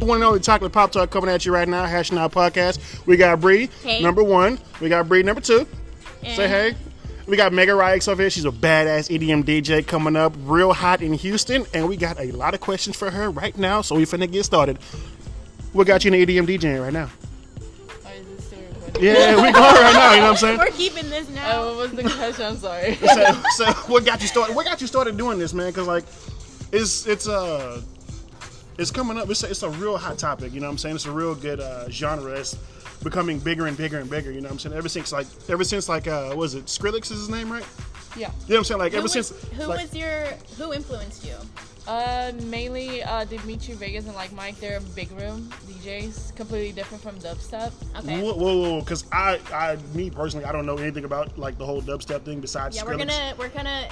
One and only chocolate pop tart coming at you right now. Hashing out podcast. We got Bree, Hey. number one. We got Bree, number two. Say hey. We got Mega Rioxx over here. She's a badass EDM DJ coming up, real hot in Houston, and we got a lot of questions for her right now. So we finna get started. What got you in the EDM DJing right now? Oh, is this still recording? Yeah, we going right now. You know what I'm saying? We're keeping this Oh, now. what was the question? I'm sorry. so, so what got you started? What got you started doing this, man? Because like, it's it's uh, it's coming up. It's a, it's a real hot topic. You know what I'm saying? It's a real good uh, genre. It's becoming bigger and bigger and bigger. You know what I'm saying? Ever since like ever since like uh, was it Skrillex is his name, right? yeah. You know what I'm saying? Like who ever was, since who like, was your who influenced you? Uh, mainly uh, Dimitri Vegas and like Mike. They're big room DJs, completely different from dubstep. Okay. Whoa, whoa, because I, I, me personally, I don't know anything about like the whole dubstep thing besides Yeah, Skrillex. we're gonna we're gonna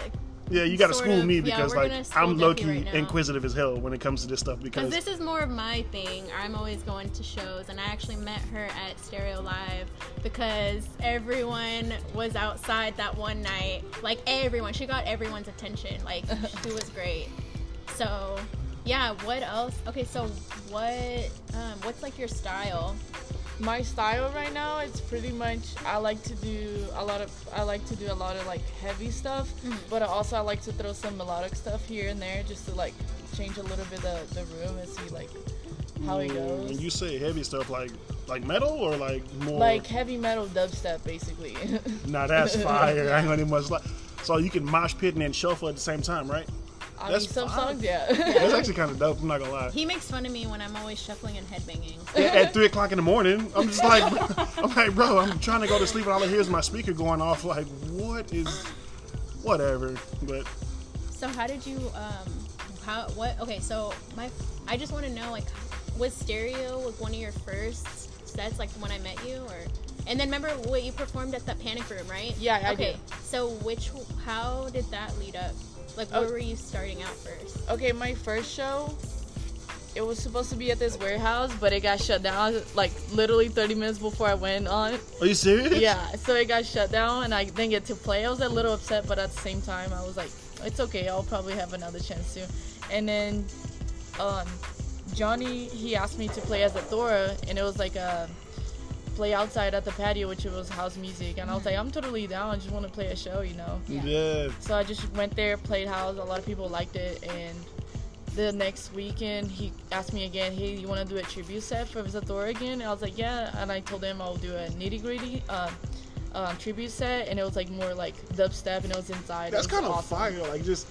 yeah, you got to school of- me because we're like I'm low key right inquisitive as hell when it comes to this stuff because because this is more of my thing. I'm always going to shows, and I actually met her at Stereo Live because everyone was outside that one night. Like everyone, she got everyone's attention. Like she was great. So yeah, what else? Okay, so what? Um, what's like your style? My style right now, it's pretty much I like to do a lot of I like to do a lot of like heavy stuff, Mm-hmm. but also I like to throw some melodic stuff here and there just to like change a little bit the, the room and see like how it goes. When you say heavy stuff, like like metal or like more Like heavy metal dubstep, basically. Now that's fire. I ain't gonna much like. So you can mosh pit and then shuffle at the same time, right? I That's mean, some fine. songs, yeah. That's actually kind of dope. I'm not gonna lie. He makes fun of me when I'm always shuffling and headbanging. At, at three o'clock in the morning, I'm just like, I'm like, bro, I'm trying to go to sleep and all I hear is my speaker going off. Like, what is, whatever. But So how did you um how what okay so my I just want to know like was stereo was one of your first sets like when I met you or and then remember what you performed at the panic room right Yeah, I okay did. so which how did that lead up like where Oh. were you starting out first Okay, my first show, it was supposed to be at this warehouse, but it got shut down like literally 30 minutes before I went on. are you serious? Yeah, so it got shut down and I didn't get to play. I was a little upset, but at the same time, I was like, it's okay, I'll probably have another chance to. And then um, Johnny, he asked me to play as a Thora, and it was like a play outside at the patio, which was house music. And I was like, I'm totally down, I just want to play a show, you know? Yeah. So I just went there, played house. A lot of people liked it, and the next weekend he asked me again, "Hey, you want to do a tribute set for Zathora again?" And I was like, "Yeah." And I told him I'll do a nitty gritty uh, um, tribute set, and it was like more like dubstep, and it was inside. That's kind of awesome. fire. Like just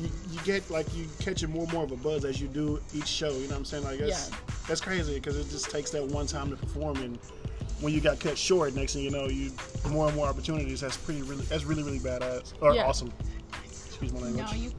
you, you get like you catching more and more of a buzz as you do each show. You know what I'm saying? Like that's Yeah. that's crazy because it just takes that one time to perform and. When you got cut short, next thing you know, you more and more opportunities. That's pretty really. That's really really badass or Yeah. awesome. Excuse my language. no you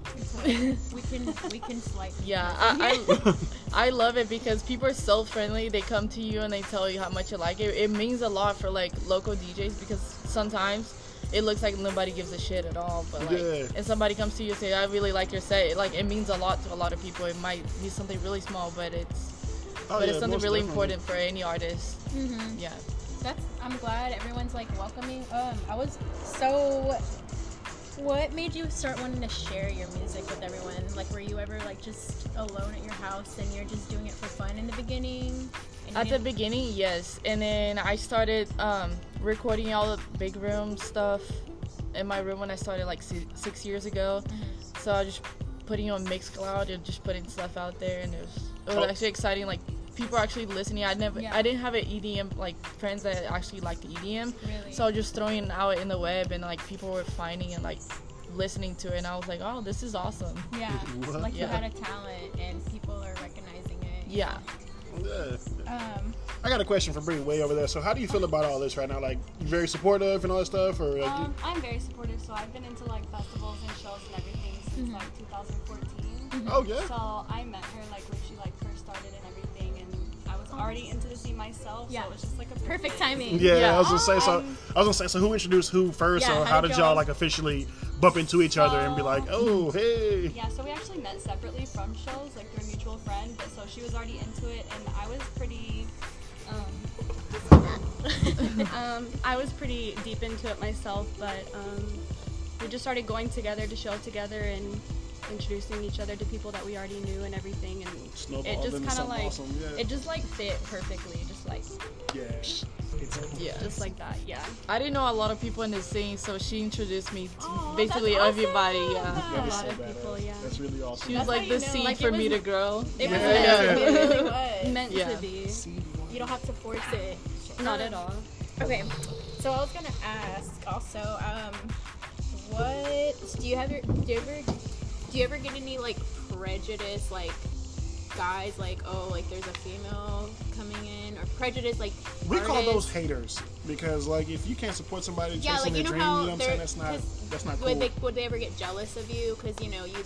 we can we can slight Yeah, I, I I love it because people are so friendly. They come to you and they tell you how much you like it. It means a lot for like local DJs because sometimes it looks like nobody gives a shit at all. But like, Yeah. and somebody comes to you and say, "I really like your set." Like, it means a lot to a lot of people. It might be something really small, but it's Oh, but yeah, it's something really definitely. important for any artist. Mhm. Yeah. That's I'm glad everyone's like welcoming. Um, I was so. What made you start wanting to share your music with everyone? Like, were you ever like just alone at your house and you're just doing it for fun in the beginning? And At the didn't- beginning, yes, and then I started um, recording all the big room stuff in my room when I started like six years ago. Mm-hmm. So I just putting on Mixcloud and just putting stuff out there, and it was it was Oh. actually exciting. Like people are actually listening. I never, Yeah. I didn't have an EDM like friends that actually liked the EDM, Really? so I was just throwing it out in the web, and like people were finding and like listening to it, and I was like, oh, this is awesome. yeah, What? like you Yeah. had a talent and people are recognizing it. Yeah. Yeah. Um, I got a question for Bree way over there. So, how do you feel about all this right now? Like, you very supportive and all that stuff, or like, Um, I'm very supportive, so I've been into like festivals and shows and everything since Mm-hmm. like 2014. oh yeah, So I met her like when she like first started and everything, and I was already into the scene myself. Yeah. So it was just like a perfect timing. yeah, Yeah. I was gonna say so. Um, I was gonna say so. Who introduced who first, Yeah, or how how did did y'all- y'all like officially bump into each other and be like, oh hey? Yeah, so we actually met separately from shows, like through a mutual friend. But so she was already into it, and I was pretty. Um, um, I was pretty deep into it myself, but um, we just started going together to show together, and introducing each other to people that we already knew and everything, and Snowballed it just kind of like awesome, yeah. it just like fit perfectly, just like yeah. It's Yeah. just like that. Yeah. I didn't know a lot of people in the scene, so she introduced me to Aw, basically awesome. everybody. Yeah. that is A so lot of badass. people, yeah. That's really awesome. She was That's like the you seed like, for was- me to grow. It was Yeah. meant to be, it really was. Meant Yeah. to be. You don't have to force it. Not at all. Okay, so I was gonna ask also, um, what do you have your do you ever do you ever get any like prejudice like guys like oh like there's a female coming in or prejudice like We call those haters because, like, if you can't support somebody chasing yeah like their you know dream, how you know what I'm they're saying? That's not 'cause that's not cool. would they would they ever get jealous of you because you know you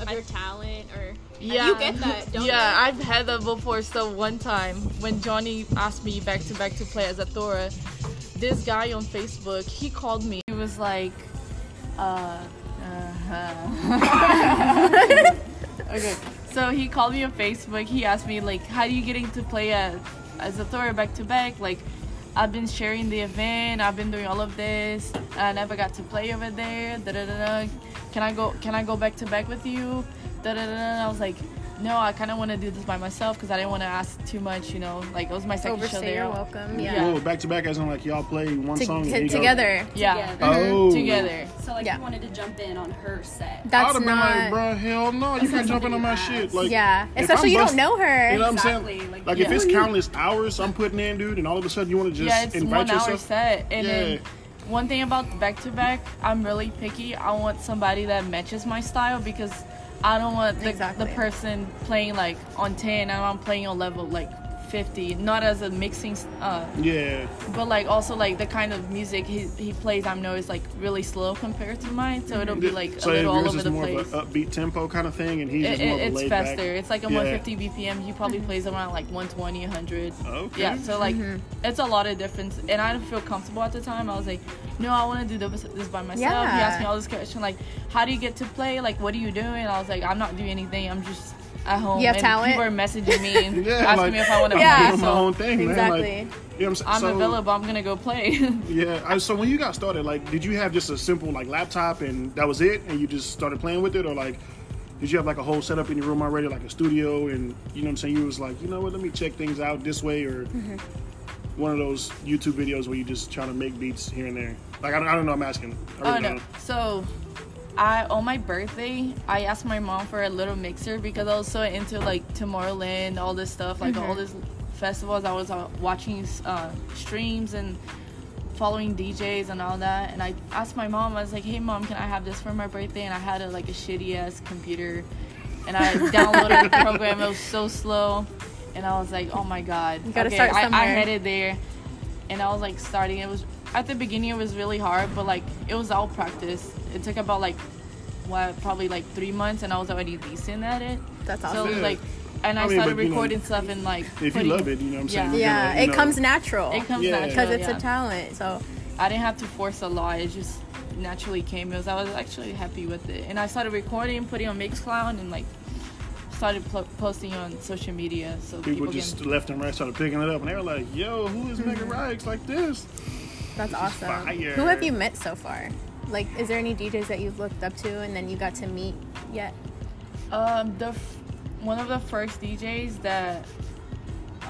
of your talent or Yeah. you get that don't yeah, you? I've had that before. So one time when Johnny asked me back to back to play as a Thora, this guy on Facebook, he called me. Was like, uh, uh-huh. okay. So he called me on Facebook. He asked me like, how do you getting to play as a Thora back to back? Like, I've been sharing the event. I've been doing all of this. I never got to play over there. Da da da. Can I go? Can I go back to back with you? Da da. da. I was like, no. I kind of want to do this by myself because I didn't want to ask too much. You know, like it was my second show overstay there. your welcome Yeah. yeah, Whoa, back to back, as in like y'all play one To- song to- and together Yeah. Together. Oh, mm-hmm. Together. So like Yeah. you wanted to jump in on her set. I'd that's have been not like, bro, hell no, you can't jump in on my shit. Like, yeah especially I'm you bust- don't know her You know what I'm Exactly, saying? like, Like, if it's countless hours I'm putting in, dude, and all of a sudden you want to just yeah, it's invite one hour set, and Yeah. then one thing about back to back, I'm really picky. I want somebody that matches my style because I don't want the, Exactly. the person playing like on 10 and I'm playing on level like 50. Not as a mixing, uh, Yeah, but like also like the kind of music he, he plays. I know is like really slow compared to mine, so it'll be like so a little all yours over is the more place. of an upbeat tempo kind of thing, and he's It- more it- of a it's laid faster. back. It's like a Yeah. 150 BPM. He probably plays around like 120, 100. Okay. Yeah, so like Mm-hmm. it's a lot of difference, and I didn't feel comfortable at the time. I was like, no, I want to do this, this by myself. yeah. He asked me all this question like, how do you get to play? Like, what are you doing? I was like, I'm not doing anything. I'm just at home. You have and talent? people are messaging me and Yeah, asking like, me if I want to I'm Yeah. doing play. my own thing, man. Exactly. Like, you know what I'm saying? I'm so, available. I'm gonna go play. Yeah. I, so when you got started, like, did you have just a simple like laptop and that was it, and you just started playing with it, or like, did you have like a whole setup in your room already, like a studio, and you know what I'm saying? You was like, you know what? Let me check things out this way, or Mm-hmm. one of those YouTube videos where you just try to make beats here and there. Like, I don't, I don't know. I'm asking. I Oh no. don't know. So, I on my birthday, I asked my mom for a little mixer because I was so into like Tomorrowland, all this stuff, like all these festivals. I was uh, watching uh, streams and following DJs and all that. And I asked my mom. I was like, "Hey, mom, can I have this for my birthday?" And I had a like a shitty ass computer, and I downloaded the program. It was so slow, and I was like, "Oh my god!" You gotta okay, start I, I headed there, and I was like starting. It was at the beginning. It was really hard, but like it was all practice. It took about like what probably like three months, and I was already decent at it. That's awesome. it was like, and I, I mean, started but, you know, recording stuff and like If you love it, you know what I'm saying. Yeah. you're yeah, gonna, it know- comes natural. It comes Yeah. natural because it's yeah. a talent. So I didn't have to force a lot. It just naturally came. It was, I was actually happy with it, and I started recording, putting on Mixcloud, and like started pl- posting on social media so people, People just can. left and right started picking it up, and they were like, "Yo, who is Mega mm-hmm. Rioxx like this?" That's awesome. fire. Who have you met so far? Like, is there any DJs that you've looked up to and then you got to meet yet? Um, the f- one of the first DJs that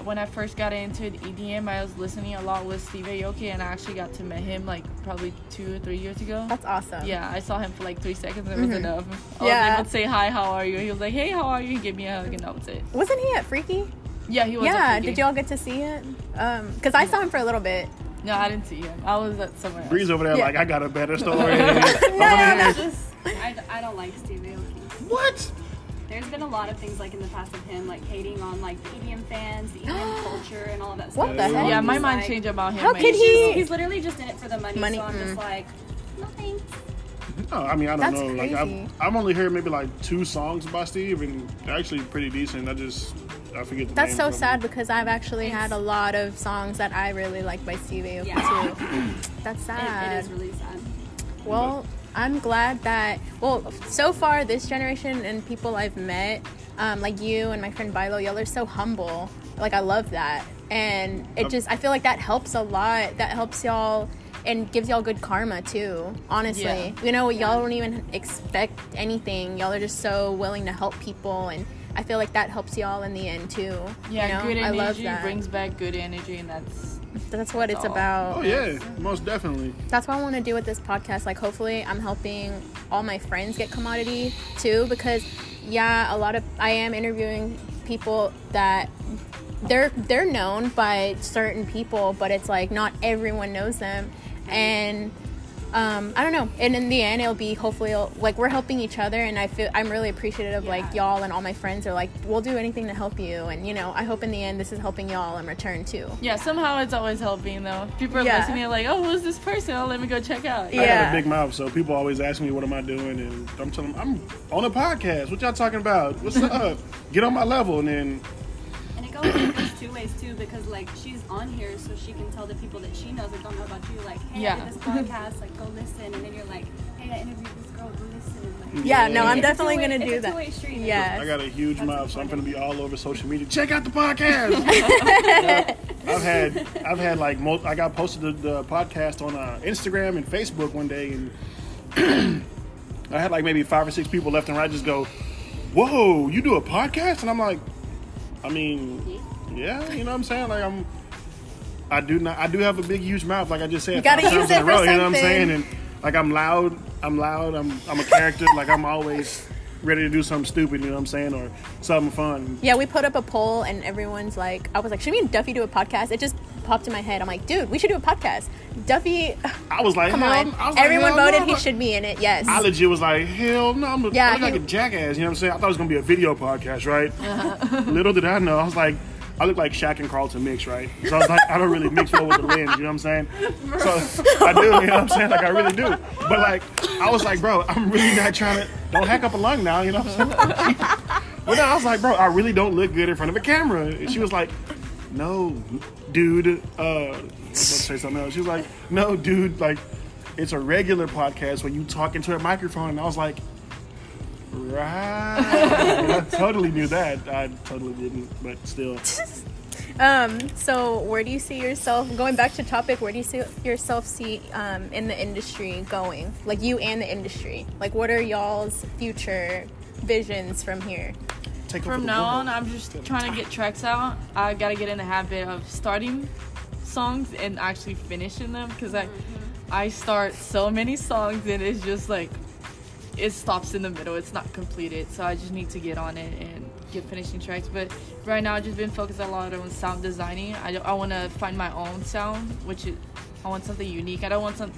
when I first got into EDM, I was listening a lot with Steve Aoki, and I actually got to meet him like probably two or three years ago. That's awesome. Yeah, I saw him for like three seconds. and It was enough. I Yeah. I would say hi, how are you? He was like, hey, how are you? He gave me a hug, and that was it. Wasn't he at Freaky? Yeah, he was. yeah. Did y'all get to see it? Um, because I saw him for a little bit. No, I didn't see him. I was at somewhere else. Breeze over there, Yeah. like, I got a better story. No, no, no. Just, I, I don't like Steve Aoki. What? There's been a lot of things like in the past of him like hating on like EDM fans, the EDM culture, and all of that stuff. What the So heck? Yeah, I'm my just mind like- changed about him. How could he- He's literally just in it for the money. Money, So I'm mm. just like, no thanks. No, I mean I don't That's know. Like I've, crazy. I've only heard maybe like two songs by Steve, and they're actually pretty decent. I just I forget the That's names so of them. sad because I've actually had a lot of songs that I really like by Steve Aoki Yeah. too. That's It, sad. it is really sad. Well, I'm glad that well, so far this generation and people I've met, um, like you and my friend Bilo, y'all are so humble. Like I love that, and it just I feel like that helps a lot. That helps y'all and gives y'all good karma too. Honestly, Yeah. you know, y'all don't even expect anything. Y'all are just so willing to help people, and I feel like that helps y'all in the end too. Yeah, you know? good I energy love that. brings back good energy, and that's That's what it's all. about. Oh yeah, most definitely. That's what I want to do with this podcast. Like, hopefully, I'm helping all my friends get commodity too. Because, yeah, a lot of I am interviewing people that they're they're known by certain people, but it's like not everyone knows them, and um, I don't know. And in the end, it'll be hopefully it'll, like we're helping each other, and I feel I'm really appreciative of like y'all and all my friends are like we'll do anything to help you, and you know I hope in the end this is helping y'all in return too. yeah. Somehow it's always helping though. People are Yeah. listening, like, oh, who's this person? Oh, let me go check out. Yeah. I Yeah. got a big mouth, so people always ask me what am I doing, and I'm telling them I'm on a podcast. What y'all talking about? What's up? Get on my level, and then And it goes, it goes two ways too because like she's on here so she can tell the people that she knows that don't know about you like, hey, Yeah. I did this podcast, like go listen, and then you're like, hey, I interviewed this girl, go listen. And, like, Yeah, no, I'm definitely two-way- gonna do a that. two-way. Yeah. I got a huge mouth, so I'm gonna be all over social media. Check out the podcast. Yeah, I've had I've had like most. I got posted the, the podcast on uh, Instagram and Facebook one day, and I had like maybe five or six people left and right just go, "Whoa, you do a podcast?" And I'm like, I mean, yeah, you know what I'm saying? Like I'm. I do not. I do have a big, huge mouth, like I just said. You gotta use it for row, You know what I'm saying? And like I'm loud. I'm loud. I'm. I'm a character. like I'm always ready to do something stupid. You know what I'm saying? Or something fun. Yeah, we put up a poll and everyone's like, I was like, should me and Duffy do a podcast? It just popped in my head. I'm like, dude, we should do a podcast. Duffy, I was like, come on. Was Everyone voted no, he should be in it. Yes. I legit was like, hell no, I'm, a, Yeah, I look like a jackass. You know what I'm saying? I thought it was gonna be a video podcast, right? Uh-huh. Little did I know, I was like, I look like Shaq and Carlton mix, right? So I was like, I don't really mix well with the lens. You know what I'm saying? So I do. You know what I'm saying? Like I really do. But like, I was like, bro, I'm really not trying to. Don't hack up a lung now. You know what I'm saying? But then I was like, bro, I really don't look good in front of a camera. And she was like, no, dude. Uh, let's say something else. She was like, no, dude. Like, it's a regular podcast when you talk into a microphone. And I was like, right. I totally knew that. I totally didn't, but still. um, so where do you see yourself, going back to topic, where do you see yourself see um, in the industry going? Like you and the industry. Like what are y'all's future visions from here? Take From now on, I'm just trying to get tracks out. I gotta get in the habit of starting songs and actually finishing them because I, I start so many songs and it's just like, it stops in the middle. It's not completed. So I just need to get on it and get finishing tracks. But right now, I've just been focused a lot on sound designing. I, I want to find my own sound, which is, I want something unique. I don't want some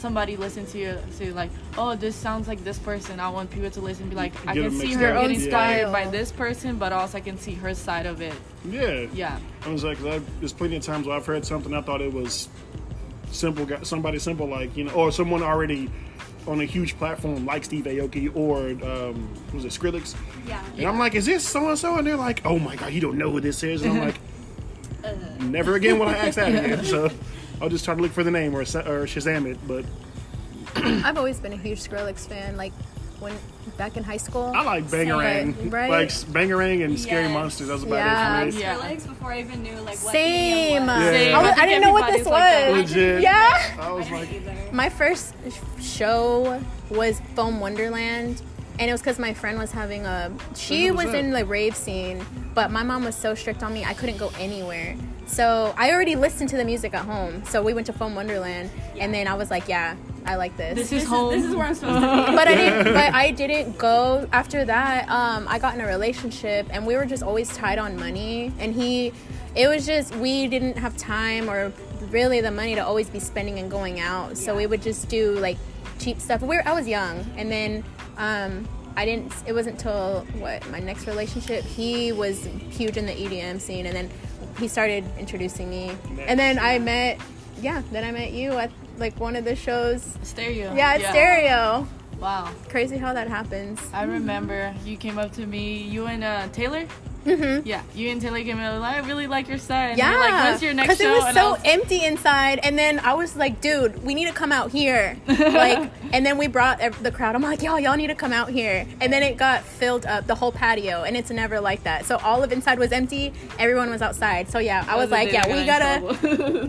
somebody listen to you say like, oh, this sounds like this person. I want people to listen be like, I Get can see her up, get yeah. inspired by this person, but also I can see her side of it. Yeah. Yeah. I was like I, there's plenty of times where I've heard something I thought it was simple, guy- somebody simple like you know, or someone already on a huge platform like Steve Aoki or um, was it Skrillex? Yeah. And I'm like, is this so and so? And they're like, oh my god, you don't know who this is. And I'm like, never again will I ask that again. So I'll just try to look for the name or, sa- or Shazam it. But I've always been a huge Skrillex fan. Like when back in high school. I like Bangarang, Right. like Bangarang and Scary Monsters. That was about Yeah. it for me. Yeah. Skrillex before I even knew like what Same. was. Yeah. Same. I, was- I think didn't know what this everybody's like was. Legit. Yeah. I was I like, either. My first show was Foam Wonderland, and it was because my friend was having a. She was was in the rave scene, but my mom was so strict on me, I couldn't go anywhere. So I already listened to the music at home. So we went to Foam Wonderland, and then I was like, yeah, I like this. This This is is, home. this is where I'm supposed to be. but I didn't. But I didn't go after that. Um, I got in a relationship, and we were just always tied on money. And he, it was just we didn't have time or really the money to always be spending and going out. So we would just do like cheap stuff. We were, I was young, and then um, I didn't. It wasn't till what my next relationship. He was huge in the EDM scene, and then he started introducing me. And then I met. Yeah, then I met you at like one of the shows. Stereo. Yeah, at Stereo. Wow. Crazy how that happens. I remember you came up to me, you and uh, Taylor. Mm-hmm. Yeah, you and Taylor came up. Like, I really like your set. And Yeah, you're like, when's your next it show? was and so was, empty inside, and then I was like, "Dude, we need to come out here." like, and then we brought the crowd. I'm like, "Y'all, y'all need to come out here." And then it got filled up, the whole patio, and it's never like that. So all of inside was empty. Everyone was outside. So yeah, I was like, "Yeah, we gotta."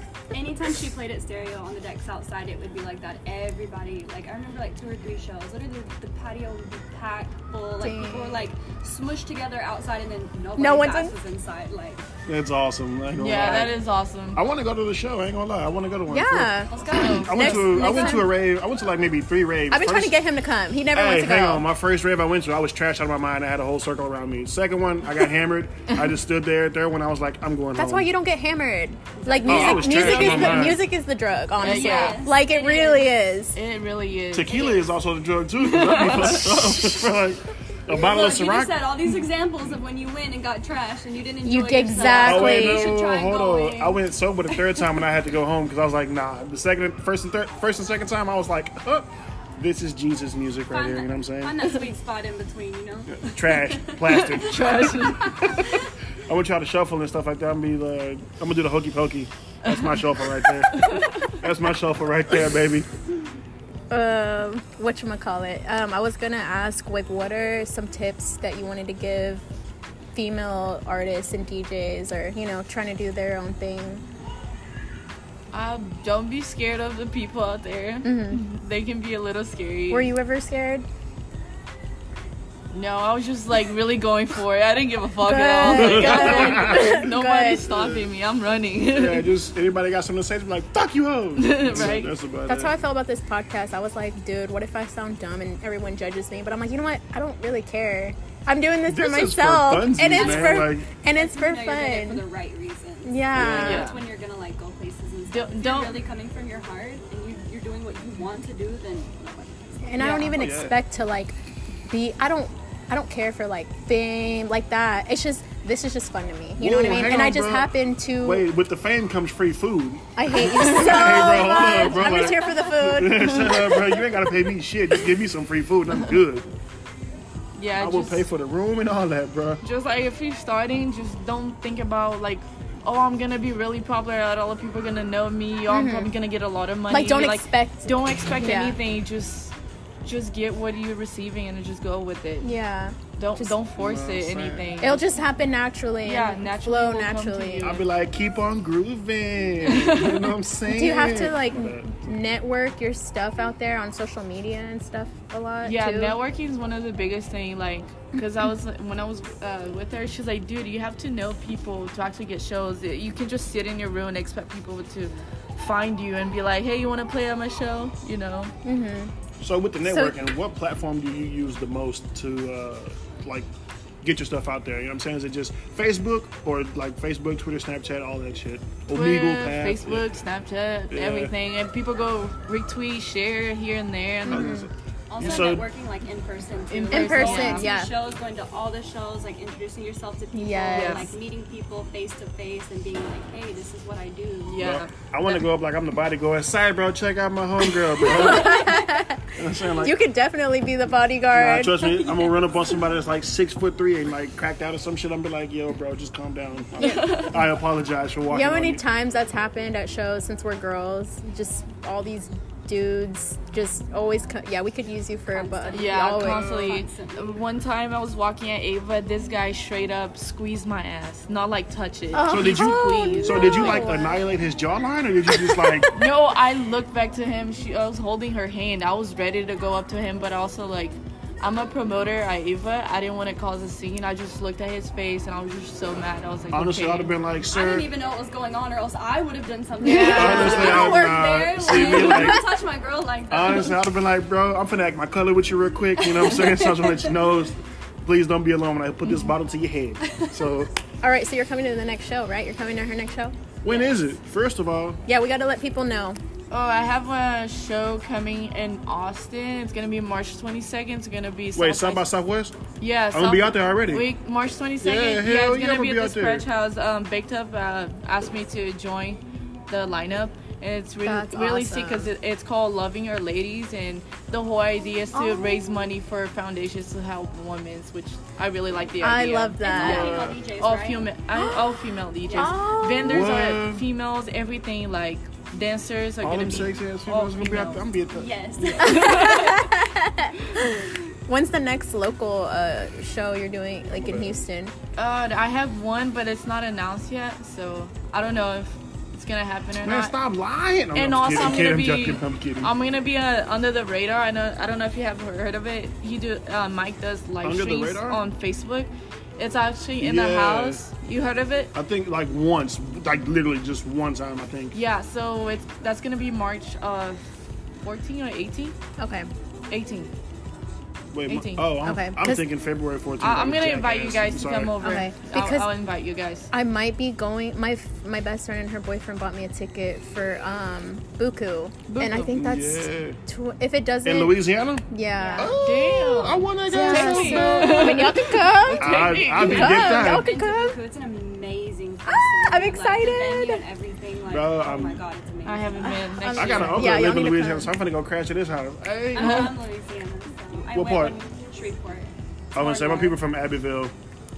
anytime she played at stereo on the decks outside, it would be like that. Everybody, like I remember, like two or three shows. Literally, the patio would be packed full. Like people were like smushed together outside, and then nobody No one's in- was inside. Like, It's awesome. I ain't Yeah, lie. that is awesome. I want to go to the show. I ain't gonna lie. I want to go to one. Yeah. let's go. I went Next- to I next went to a rave. I went to like maybe three raves. I've been trying to get him to come. He never Hey, wants to hang go. on. My first rave I went to, I was trashed out of my mind. I had a whole circle around me. Second one, I got hammered. I just stood there. Third one, I was like, I'm going That's home. why you don't get hammered. Like Oh, music, was music is the music is the drug. Uh, honestly, yeah. like it It really is. It really is. Tequila is also the drug too. 'cause I'd be fucked up. like, a bottle Look, of you just said all these examples of when you went and got trashed and you didn't enjoy You yourself. exactly- Oh wait, You no, should try hold going. on. I went sober the third time and I had to go home because I was like, nah. The second, first and third, first and second time, I was like, oh, this is Jesus music right Find here. that- You know what I'm saying? Find that sweet spot in between, you know. Trash, plastic. Trash. I would try to shuffle and stuff like that. I'm be like, I'm gonna do the hokey pokey. That's my shuffle right there. That's my shuffle right there, baby. Um, what you call it? Um, I was gonna ask, like, what are some tips that you wanted to give female artists and DJs, or you know, trying to do their own thing? Um, don't be scared of the people out there. They can be a little scary. Were you ever scared? No, I was just like really going for it. I didn't give a fuck at all. Good, Like. Nobody's stopping me. I'm running. Yeah, just anybody got something to say, just be like, fuck you, hoes. Right. That's about That's it. how I felt about this podcast. I was like, dude, what if I sound dumb and everyone judges me? But I'm like, you know what? I don't really care. I'm doing this, for This for myself, funsies, and it's man, for like- and it's for You know you're doing it for the right reasons. Yeah. Yeah. That's when you're gonna like go places and stuff. Don't- don't- you're really coming from your heart and you, you're doing what you want to do, then nobody cares. And I don't even Oh, yeah. expect to like be. I don't. I don't care for like fame like that. It's just this is just fun to me. You know what I mean? hang And I just bro. happen to. Wait, with the fame comes free food. I hate you so hold on, much. bro, I'm just here for the food. Shut up, bro. You ain't gotta pay me shit. Just give me some free food and I'm good. yeah, I will pay for the room and all that, bro. just like if you're starting, just don't think about like, oh, I'm gonna be really popular. A lot of people are gonna know me. Or I'm mm-hmm. probably gonna get a lot of money. Like, don't Like, expect. don't expect Yeah. anything. Just just get what you're receiving and just go with it. Yeah. Don't Just- don't force Well, it anything. It'll just happen naturally. Yeah, and naturally flow will come to naturally. I'll be like, keep on grooving. You know what I'm saying? Do you have to like network your stuff out there on social media and stuff a lot? yeah, too? networking is one of the biggest thing. Like, cause I was when I was uh, with her, she's like, dude, you have to know people to actually get shows. You can just sit in your room and expect people to find you and be like, hey, you want to play on my show? You know? So with the So- networking, what platform do you use the most to uh, like get your stuff out there? You know what I'm saying? Is it just Facebook or like Facebook, Twitter, Snapchat, all that shit? Twitter, Omegle, Facebook, Snapchat, Yeah. everything, and people go retweet, share here and there, and Also So- networking like in person too. In Like, person, going yeah. Shows, going to all the shows, like introducing yourself to people, Yes. and, like meeting people face to face and being like, hey, this is what I do. yeah. I want to go up like I'm the bodyguard. Sorry, bro. Check out my homegirl, bro. you know saying? Like, You could definitely be the nah, bodyguard. trust me, I'm gonna run up on somebody that's like six foot three and like cracked out or some shit. I'm be like, yo, bro, just calm down. I apologize for walking. you know how on many you. times that's happened at shows since we're girls? Just all these dudes just always co- yeah we could use you for a buddy Yeah, always. constantly. Constantly. One time I was walking at Ava, this guy straight up squeezed my ass. Not like touch it. Oh, So did you? Please. So did you like annihilate his jawline, or did you just like? No, I looked back to him. She, I was holding her hand. I was ready to go up to him, but also like, I'm a promoter at Ava. I didn't want to cause a scene. I just looked at his face and I was just so mad. I was like, Honestly, okay. I'd have been like, sir. I didn't even know what was going on, or else I would have done something. Yeah. Honestly, I I don't would work not. there. See, like, me, like- don't touch my girl like that. Honestly, I'd have been like, bro, I'm finna act my color with you real quick. You know what I'm saying? So I just want to let you know, please don't be alone when I put this bottle to your head. So all right so you're coming to the next show right you're coming to her next show when is it? First of all, yeah we got to let people know Oh, I have a show coming in Austin. It's gonna be March 22nd. It's gonna be wait, South by Southwest. Yeah, I'm gonna be out there already. Week March 22nd. Yeah, Yeah, hell it's yeah, gonna I'm be gonna at be the out there. Scratch House. Um, Baked Up uh, asked me to join the lineup, and it's really That's really sick because it, it's called Loving Our Ladies, and the whole idea is to Oh. raise money for foundations to help women, which I really like the idea. i love that All Yeah. female DJs, All right? female, all female DJs. Oh. Vendors are females. Everything like dancers are all gonna them be sexy ass females gonna be out there. I'm gonna be at the. Yes. when's the next local uh, show you're doing like in houston Uh, I have one, but it's not announced yet, so I don't know if it's gonna happen or Man, not. stop lying. No, And I'm also, kidding, I'm kidding, gonna be, joking, I'm kidding. I'm gonna be uh, under the radar. I know, I don't know if you have heard of it. He do, uh, Mike does live Under the streams radar? on Facebook. It's actually in the house. You heard of it? I think like once, like literally just one time. I think. Yeah. So it's that's gonna be March of 14 or 18. Okay. 18. Wait, my- oh, I'm, Okay, I'm thinking February 14th. I- I'm gonna a invite you guys I'm to sorry. come over. Okay, I'll- because- I'll, invite you guys. I might be going. My my best friend and her boyfriend bought me a ticket for um Buku, and I think that's Yeah. tw- if it doesn't. In Louisiana? Yeah. Oh, I want to go. Yeah, so so. I mean, y'all can come. I, I'll be Come, dicked y'all can come. It's an amazing festival. I'm excited. venue and everything. Like, Bro, oh I'm- my god, it's amazing. I haven't been. Next I got an uncle Yeah, that y'all live in to Louisiana, come. so I'm gonna go crash at his house. Hey. I'm Louisiana, so I What went part? on Shreveport. I'm gonna say my people from Abbeville.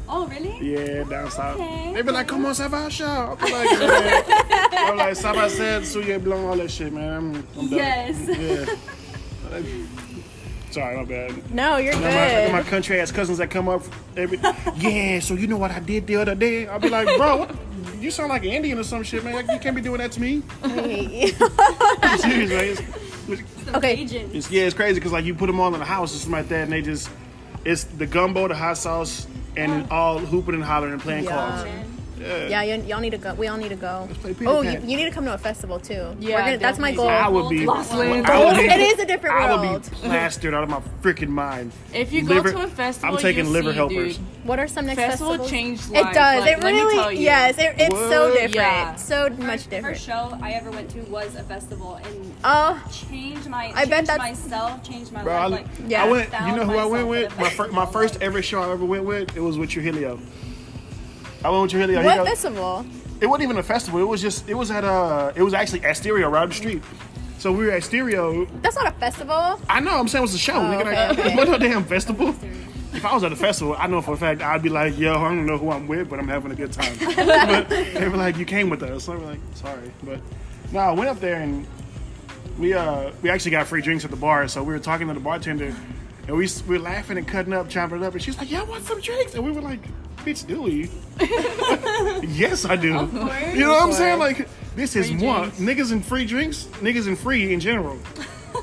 Oh really? Yeah, down south. Okay. They be like, come on, Sabah show. I'm like, man. I'm like, Sabah said, Suye Blanc, all that shit, man. I'm, I'm done. Yes. Yeah. Sorry, my bad. No, you're You know, my, good. my country ass cousins that come up every yeah so you know what i did the other day i'll be like bro what, you sound like an indian or some shit man you can't be doing that to me I'm serious man it's, okay. It's- yeah it's crazy because like you put them all in the house or something like that and they just it's the gumbo the hot sauce and all hooping and hollering and playing Yeah. cards Yeah, y- y'all need to go. We all need to go. Oh, you, you need to come to a festival too. Yeah, We're gonna, that's my definitely. goal. i would be Lost I would be- It is a different I world. would be plastered out of my freaking mind. If you go Liver- to a festival, I'm taking you liver see, helpers. Dude. What are some next Festival festivals? changed It does. like, it let me really. tell you. Yes, it, it's so What? different. Yeah. So much First, different. first show I ever went to was a festival and Oh, changed my I bet changed that's- myself, changed my Bro, I, life. Like Yeah. I went. You know who I went with? My, fir- my first ever show I ever went with. It was with Trujillo. I went with. He what festival? It wasn't even a festival. It was just. It was at uh. It was actually at Stereo right the street. So we were at Stereo. That's not a festival. I know. I'm saying it was a show. nigga. okay, okay. What no damn festival? If I was at a festival, I know for a fact I'd be like, "Yo, I don't know who I'm with, but I'm having a good time." but they were like, "You came with us." So I'm like, "Sorry," but no, I went up there and we uh we actually got free drinks at the bar. So we were talking to the bartender, and we we were laughing and cutting up, chopping it up, and she's like, "Yeah, I want some drinks," and we were like, "Bitch, do we?" yes, I do. You know what I'm saying? Like, this is Free one drinks. niggas and free drinks, niggas and free in general.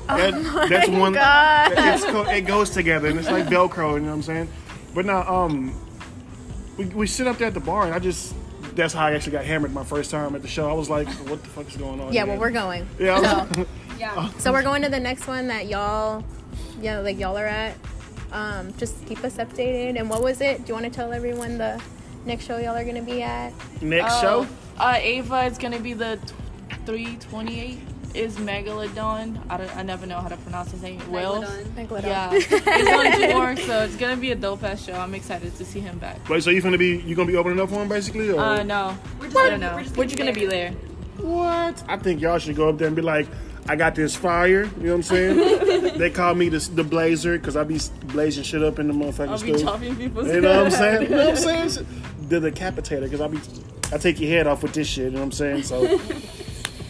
That, that's one. God. It's co- it goes together, and it's like Velcro. You know what I'm saying? But now, um, we, we sit up there at the bar, and I just that's how I actually got hammered my first time at the show. I was like, "What the fuck is going on?" Yeah, here? well, we're going. Yeah, So, Yeah. so we're going to the next one that y'all, yeah, like y'all are at. Um, just keep us updated. And what was it? Do you want to tell everyone the next show y'all are gonna be at? next Oh, show. Uh, Ava is gonna be the t- 328. Is Megalodon? I, don't, I never know how to pronounce his name. Will. Megalodon. Yeah, he's on tour, so it's gonna be a dope ass show. I'm excited to see him back. Wait, so you gonna be you gonna be opening up for him basically? Or? Uh, no, We're just I gonna- don't know. we're just We're gonna be gonna be there. there. What? I think y'all should go up there and be like, I got this fire. You know what I'm saying? they call me the, the blazer because I be blazing shit up in the motherfucking I'll be stove. chopping people's You know what I'm saying? You know what I'm saying? The decapitator because I be I take your head off with this shit. You know what I'm saying? So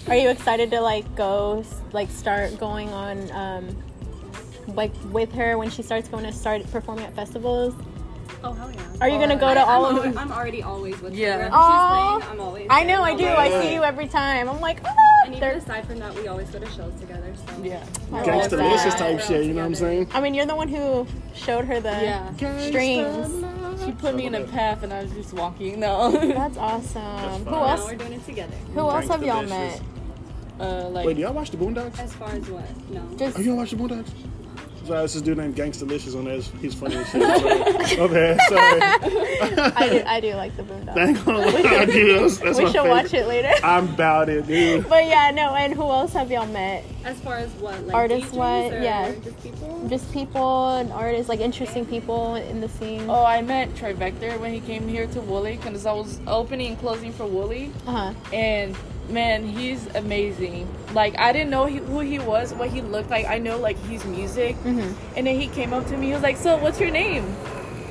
Are you excited to like go, like start going on, um, like with her when she starts going to start performing at festivals? Oh hell yeah. Are you gonna go to I, all I'm, of al- them? I'm already always with Yeah. her. Wherever Aw. she's playing, I'm always. I there. know, I do. I'm I see you every time. I'm like, oh, And even they're- aside from that, we always go to shows together. So Yeah. I love gangsta that. delicious type shit. You know what I'm saying? I mean, you're the one who showed her the Yeah. strings. She put me in a path, and I was just walking. No. That's awesome. fine. Who now else? we're doing it together. Who else have y'all Gangsta met? uh, like. Wait, do y'all watch the Boondocks? As far as what? No. Just Oh, you don't watch the Boondocks? Sorry, it's this dude named Gangstalicious on there. He's funny as shit. Sorry. Okay, sorry. I do. I do like the Boondocks. I ain't gonna lie, I do. That's, that's We my should favorite. watch it later. I'm about it, dude. But yeah, no. And who else have y'all met? As far as what? Like Artists, what? Yeah. Just people. Just people and artists, like interesting people in the scene. Oh, I met Trivecta when he came here to Wooli because I was opening and closing for Wooli. Uh huh. and man he's amazing. Like i didn't know he, who he was what he looked like. I know like he's music. Mhm. and then he came up to me. He was like so what's your name?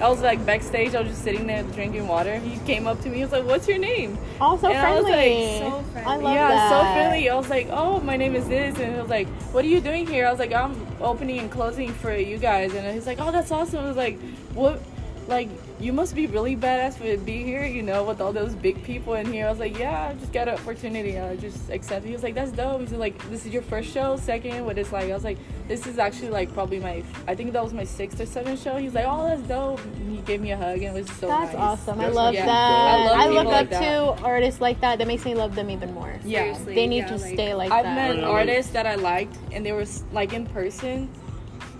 I was like backstage. I was just sitting there drinking water. He came up to me. He was like what's your name? Oh, so And I was friendly. like, so I friendly. love yeah that. so friendly. I was like oh my name is this. And he was like what are you doing here? I was like i'm opening and closing for you guys. And he's like oh that's awesome. I was like what like you must be really badass for to be here, you know, with all those big people in here. I was like, yeah, I just got an opportunity. I just accepted. He was like, that's dope. He's like, this is your first show, second. What it's like? I was like, this is actually like probably my, I think that was my sixth or seventh show. He's like, oh, that's dope. And he gave me a hug and it was so That's nice. awesome. I That's love yeah. that. I love I, look up like to artists like that. That makes me love them even more. Yeah. Seriously, They need yeah, to like- stay like I've that. met artists that I liked, and they were like in person,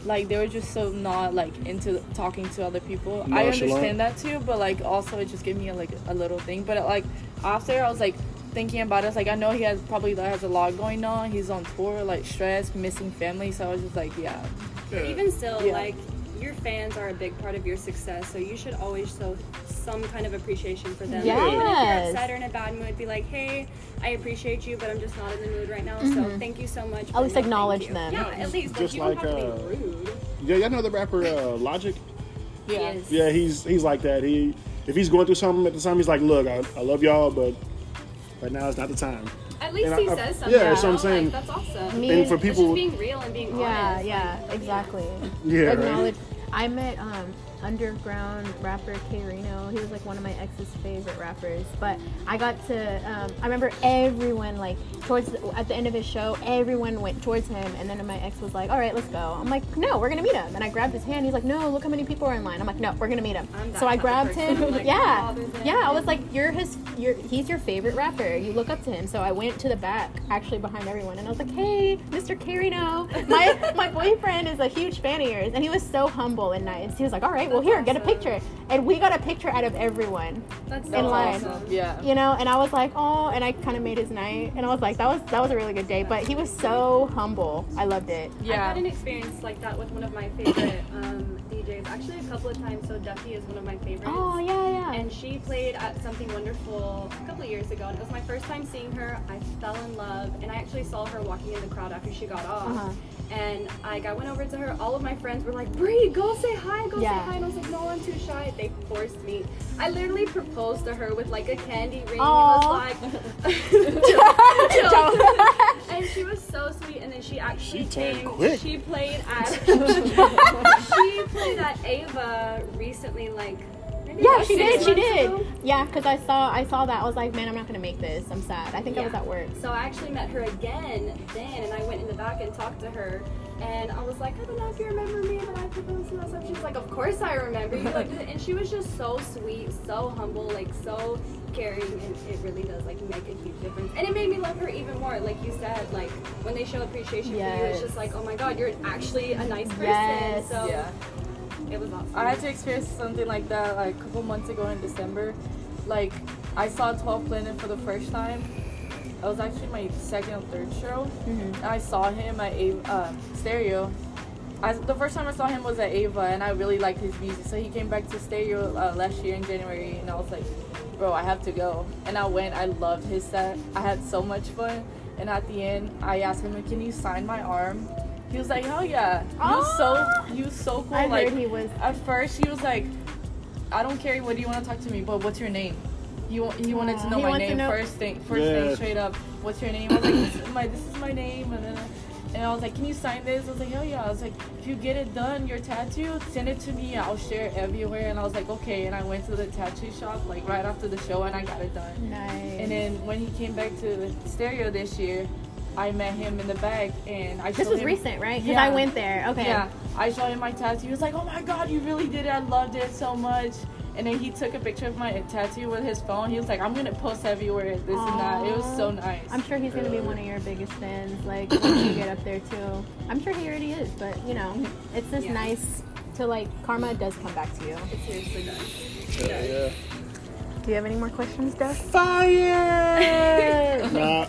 like they were just so not like into talking to other people. I understand that too, but like also it just gave me a, like a little thing. But like after I was like thinking about it, I was like I know he has probably has a lot going on. He's on tour, like stress, missing family. So I was just like, yeah, Yeah. Even still, Yeah. like your fans are a big part of your success, so you should always show some kind of appreciation for them. Even if you're upset or in a bad mood, be like, "Hey, I appreciate you, but I'm just not in the mood right now. So thank you so much." At least no, acknowledge them. Yeah, at least like, Just you don't like, have to uh, be rude. Yeah, y'all know the rapper uh, Logic. yeah. Yes. Yeah, he's he's like that. He if he's going through something at the time, he's like, look, I, I love y'all, but right now it's not the time. At least And he I- says something. yeah, that's what I'm saying. Like, that's awesome. Me And and- for It's people, just being real and being Yeah, honest. yeah, like, exactly. yeah, right? I met um, underground rapper K Reno. He was like one of my ex's favorite rappers. But I got to. Um, I remember everyone like towards the, at the end of his show, everyone went towards him, and then my ex was like, "All right, let's go." I'm like, "No, we're gonna meet him." And I grabbed his hand. He's like, "No, look how many people are in line." I'm like, "No, we're gonna meet him." So I grabbed him. Like, yeah, "Oh, yeah. I was like, "You're his. You're he's your favorite rapper. You look up to him." So I went to the back, actually behind everyone, and I was like, "Hey, Mr. K Reno, my my boyfriend is a huge fan of yours," and he was so humble and nice. He was like, "All right, well That's here, get a picture," and we got a picture out of everyone, That's in so line. awesome. Yeah. you know. And I was like, "Oh," and I kind of made his night, and I was like, "That was that was a really good day." But he was so humble. I loved it. Yeah. I've had an experience like that with one of my favorite um, DJs. Actually, a couple of times. So Duffy is one of my favorites. Oh yeah, yeah. And she played at Something Wonderful a couple of years ago, and it was my first time seeing her. I fell in love, and I actually saw her walking in the crowd after she got off. Uh-huh. And like, I went over to her. All of my friends were like, "Bree, go say hi, go Yeah. say hi." And I was like, "No, I'm too shy." They forced me. I literally proposed to her with like a candy ring. Aw. It was like, and she was so sweet. And then she actually She turned came. quick. She played at. she played at Ava recently, like. maybe Yeah, she did. She did. ago. Yeah, because I saw I saw that. I was like, man, I'm not gonna make this. I'm sad. I think I was at work. So I actually met her again then, and I went in the back and talked to her. And I was like, I don't know if you remember me, but I proposed to myself. She was like, Of course I remember you. Like, and she was just so sweet, so humble, like so caring, and it really does like make a huge difference. And it made me love her even more. Like you said, like when they show appreciation for you, it's just like, oh my god, you're actually a nice person. Yes. So Yeah. it was awesome. I had to experience something like that like a couple months ago in December. Like I saw 12th Planet for the first time. It was actually my second or third show. And I saw him at A- uh, Stereo. I, the first time I saw him was at Ava, and I really liked his music. So he came back to Stereo uh, last year in January, and I was like, "Bro, I have to go." And I went. I loved his set. I had so much fun. And at the end, I asked him, "Can you sign my arm?" He was like, "Hell yeah!" He was so ah! he was so cool. I like heard he was. at first, he was like, "I don't care what do you want to talk to me, but what's your name?" He, wa- he wanted to ah. know he my name know- first thing, first Yeah. thing straight up. What's your name? I was like, "This is my this is my name," and then and I was like, "Can you sign this?" I was like, "Hell yeah!" I was like, "If you get it done, your tattoo, send it to me. I'll share it everywhere." And I was like, "Okay." And I went to the tattoo shop like right after the show, and I got it done. Nice. And then when he came back to the Stereo this year, I met him in the back, and I this was him- recent, right? Because Yeah. I went there. Okay. yeah, I showed him my tattoo. He was like, "Oh my god, you really did it! I loved it so much." And then he took a picture of my tattoo with his phone. He was like, "I'm gonna post everywhere, this and that." It was so nice. I'm sure he's gonna be one of your biggest fans. Like once you get up there too. I'm sure he already is, but you know, it's just Yeah. nice to like karma does come back to you. it seriously does. Yeah, yeah. Do you have any more questions, Duff? Fire! nah,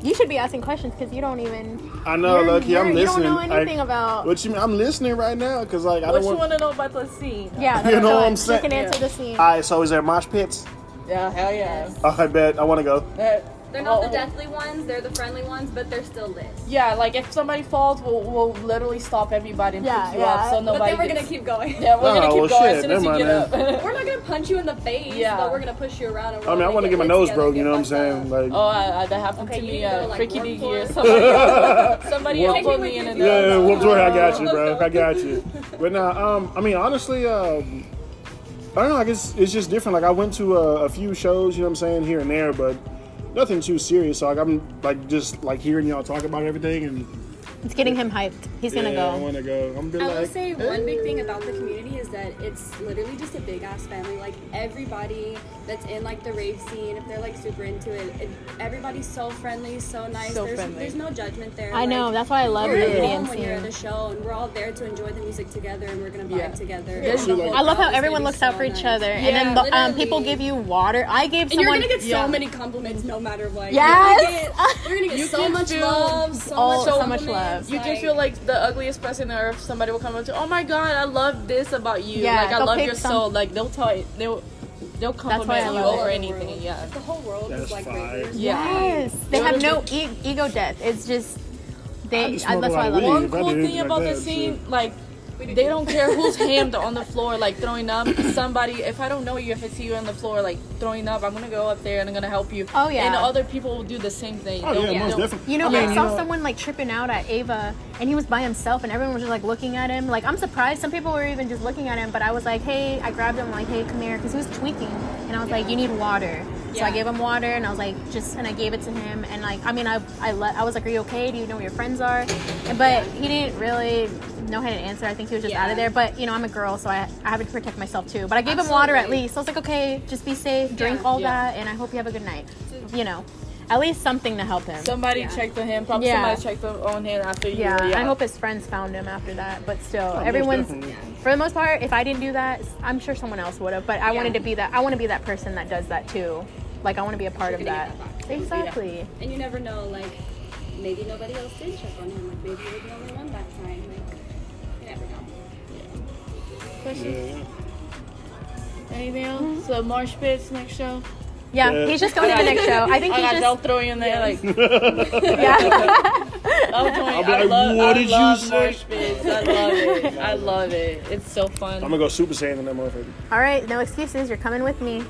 You should be asking questions because you don't even. I know, you're- Lucky. I'm listening. You don't know anything I, about. What you mean? I'm listening right now because like I what don't you want. want to know about the scene? yeah, You know so what I'm saying. You saying? can answer Yeah. the scene. All right, so is there mosh pits? Yeah, hell yeah. Oh, I bet I want to go. That- They're not well, the deathly ones, they're the friendly ones, but they're still lit. Yeah, like if somebody falls, we'll, we'll literally stop everybody and Yeah, pick you yeah. up so nobody. but then we're gets- gonna keep going. Yeah, we're Oh, gonna keep well, going shit, as soon as you get mind up. We're not gonna punch you in the face, Yeah. but we're gonna push you around. And I mean, I want to get my nose broke. You know what I'm saying? Like, Oh, I, I, that happened Okay, to you me need to go like, Freaky Warped Deaky or somebody. somebody Warped elbowed me in the yeah, nose. whoop, I got you, bro. I got you. But now, um, I mean, honestly, um, I don't know. I guess it's just different. Like I went to a, a few shows, you know what I'm saying, here and there, but nothing too serious. So like I'm like just like hearing y'all talk about everything, and It's getting him hyped. He's gonna go. I want to go. I'm gonna I like, will say hey. one big thing about the community is that it's literally just a big ass family. Like everybody that's in like the rave scene, if they're like super into it, it everybody's so friendly, so nice. So there's, friendly. there's no judgment there. I know. That's why I love you're the at home when you're at scene. a show, and we're all there to enjoy the music together, and we're gonna vibe Yeah. together. There's And the no- whole I love how everyone looks be out so for each nice. other, and then the, um, people give you water. I gave And you're gonna get so many compliments no matter what. Yes! You're gonna get, you're gonna get You so much love, so much so much compliments, love. You can like- feel like the ugliest person on earth. Somebody will come up to, oh my god, I love this about you. Yeah, like I love your some- soul. Like they'll tell you, they'll they'll why compliment you love over it. anything. Yeah. If the whole world That's was like fire. Yeah. Yes, they They have no e- ego death. It's just I they. just uh, I, that's why I love it. One cool thing about the scene, like they don't care who's hammed on the floor, like throwing up. Somebody, if I don't know you, if I see you on the floor, like throwing up, I'm gonna go up there and I'm gonna help you. Oh, yeah. And other people will do the same thing. Oh They'll- yeah, most definitely. You know, I mean, I you saw know, someone like tripping out at Ava, and he was by himself, and everyone was just like looking at him. Like I'm surprised. Some people were even just looking at him, but I was like, hey, I grabbed him like, hey, come here, because he was tweaking, and I was like, you need water. So I gave him water, and I was like, just, and I gave it to him, and like, I mean, I, I let, I was like, are you okay? Do you know where your friends are? And, but he didn't really know how to answer. I think he was just out of there. But you know, I'm a girl, so I, I have to protect myself too. But I gave him water at least. So I was like, okay, just be safe, drink Yeah. all Yeah. that, and I hope you have a good night. You know, at least something to help him. Somebody Yeah. checked on him. Probably Yeah. somebody checked on him after you. Yeah, I hope his friends found him after that. But still, Oh, everyone's for the most part. If I didn't do that, I'm sure someone else would have. But I Yeah. wanted to be that. I want to be that person that does that too. Like I want to be a part of You're gonna that. that back. Exactly. And you never know, like, maybe nobody else did check on him. Like, maybe he was the only one that time. Like, you never know. Questions? Yeah. Anything else? Mm-hmm. So mosh pits next show. Yeah, Yeah. he's just going to the next show. I think I he got, just. they'll throw you in there like. Yeah. I'm telling you, I'll be I like, love, "What I did you love say?" mosh pits. I love it. I love it. It's so fun. I'm gonna go Super Saiyan in that motherfucker. All right, no excuses. You're coming with me.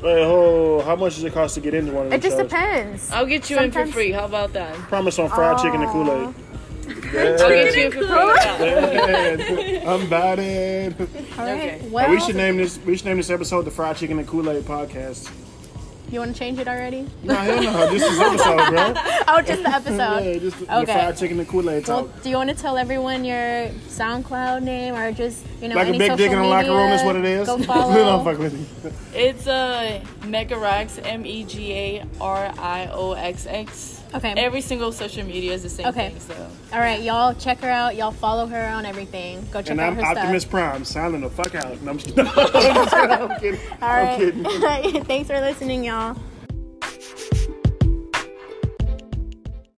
Hey, ho, how much does it cost to get into one of those? It just shows? depends. I'll get you in for free. How about that? Promise on fried chicken and Kool Aid. I'll get you in for free. Yeah. I'm about it. All right. Okay. Well, we should name this. We should name this episode the Fried Chicken and Kool Aid Podcast. you want to change it already? No, hell no. This is episode, bro. Oh, just the episode. Yeah, just the, the Okay. Fried Chicken and Kool Aid Well, do you want to tell everyone your SoundCloud name or just you know Like a any big social dick in the locker room is what it is. Go no, follow. fuck with you. It's uh, Megarioxx, M E G A R I O X X. Okay. Every single social media is the same Okay. thing. So All right, y'all check her out. Y'all follow her on everything. Go check And out I'm her Optimus stuff. Prime, sounding the fuck out. No, I'm just, I'm just kidding. I'm kidding. All I'm kidding. Thanks for listening, y'all.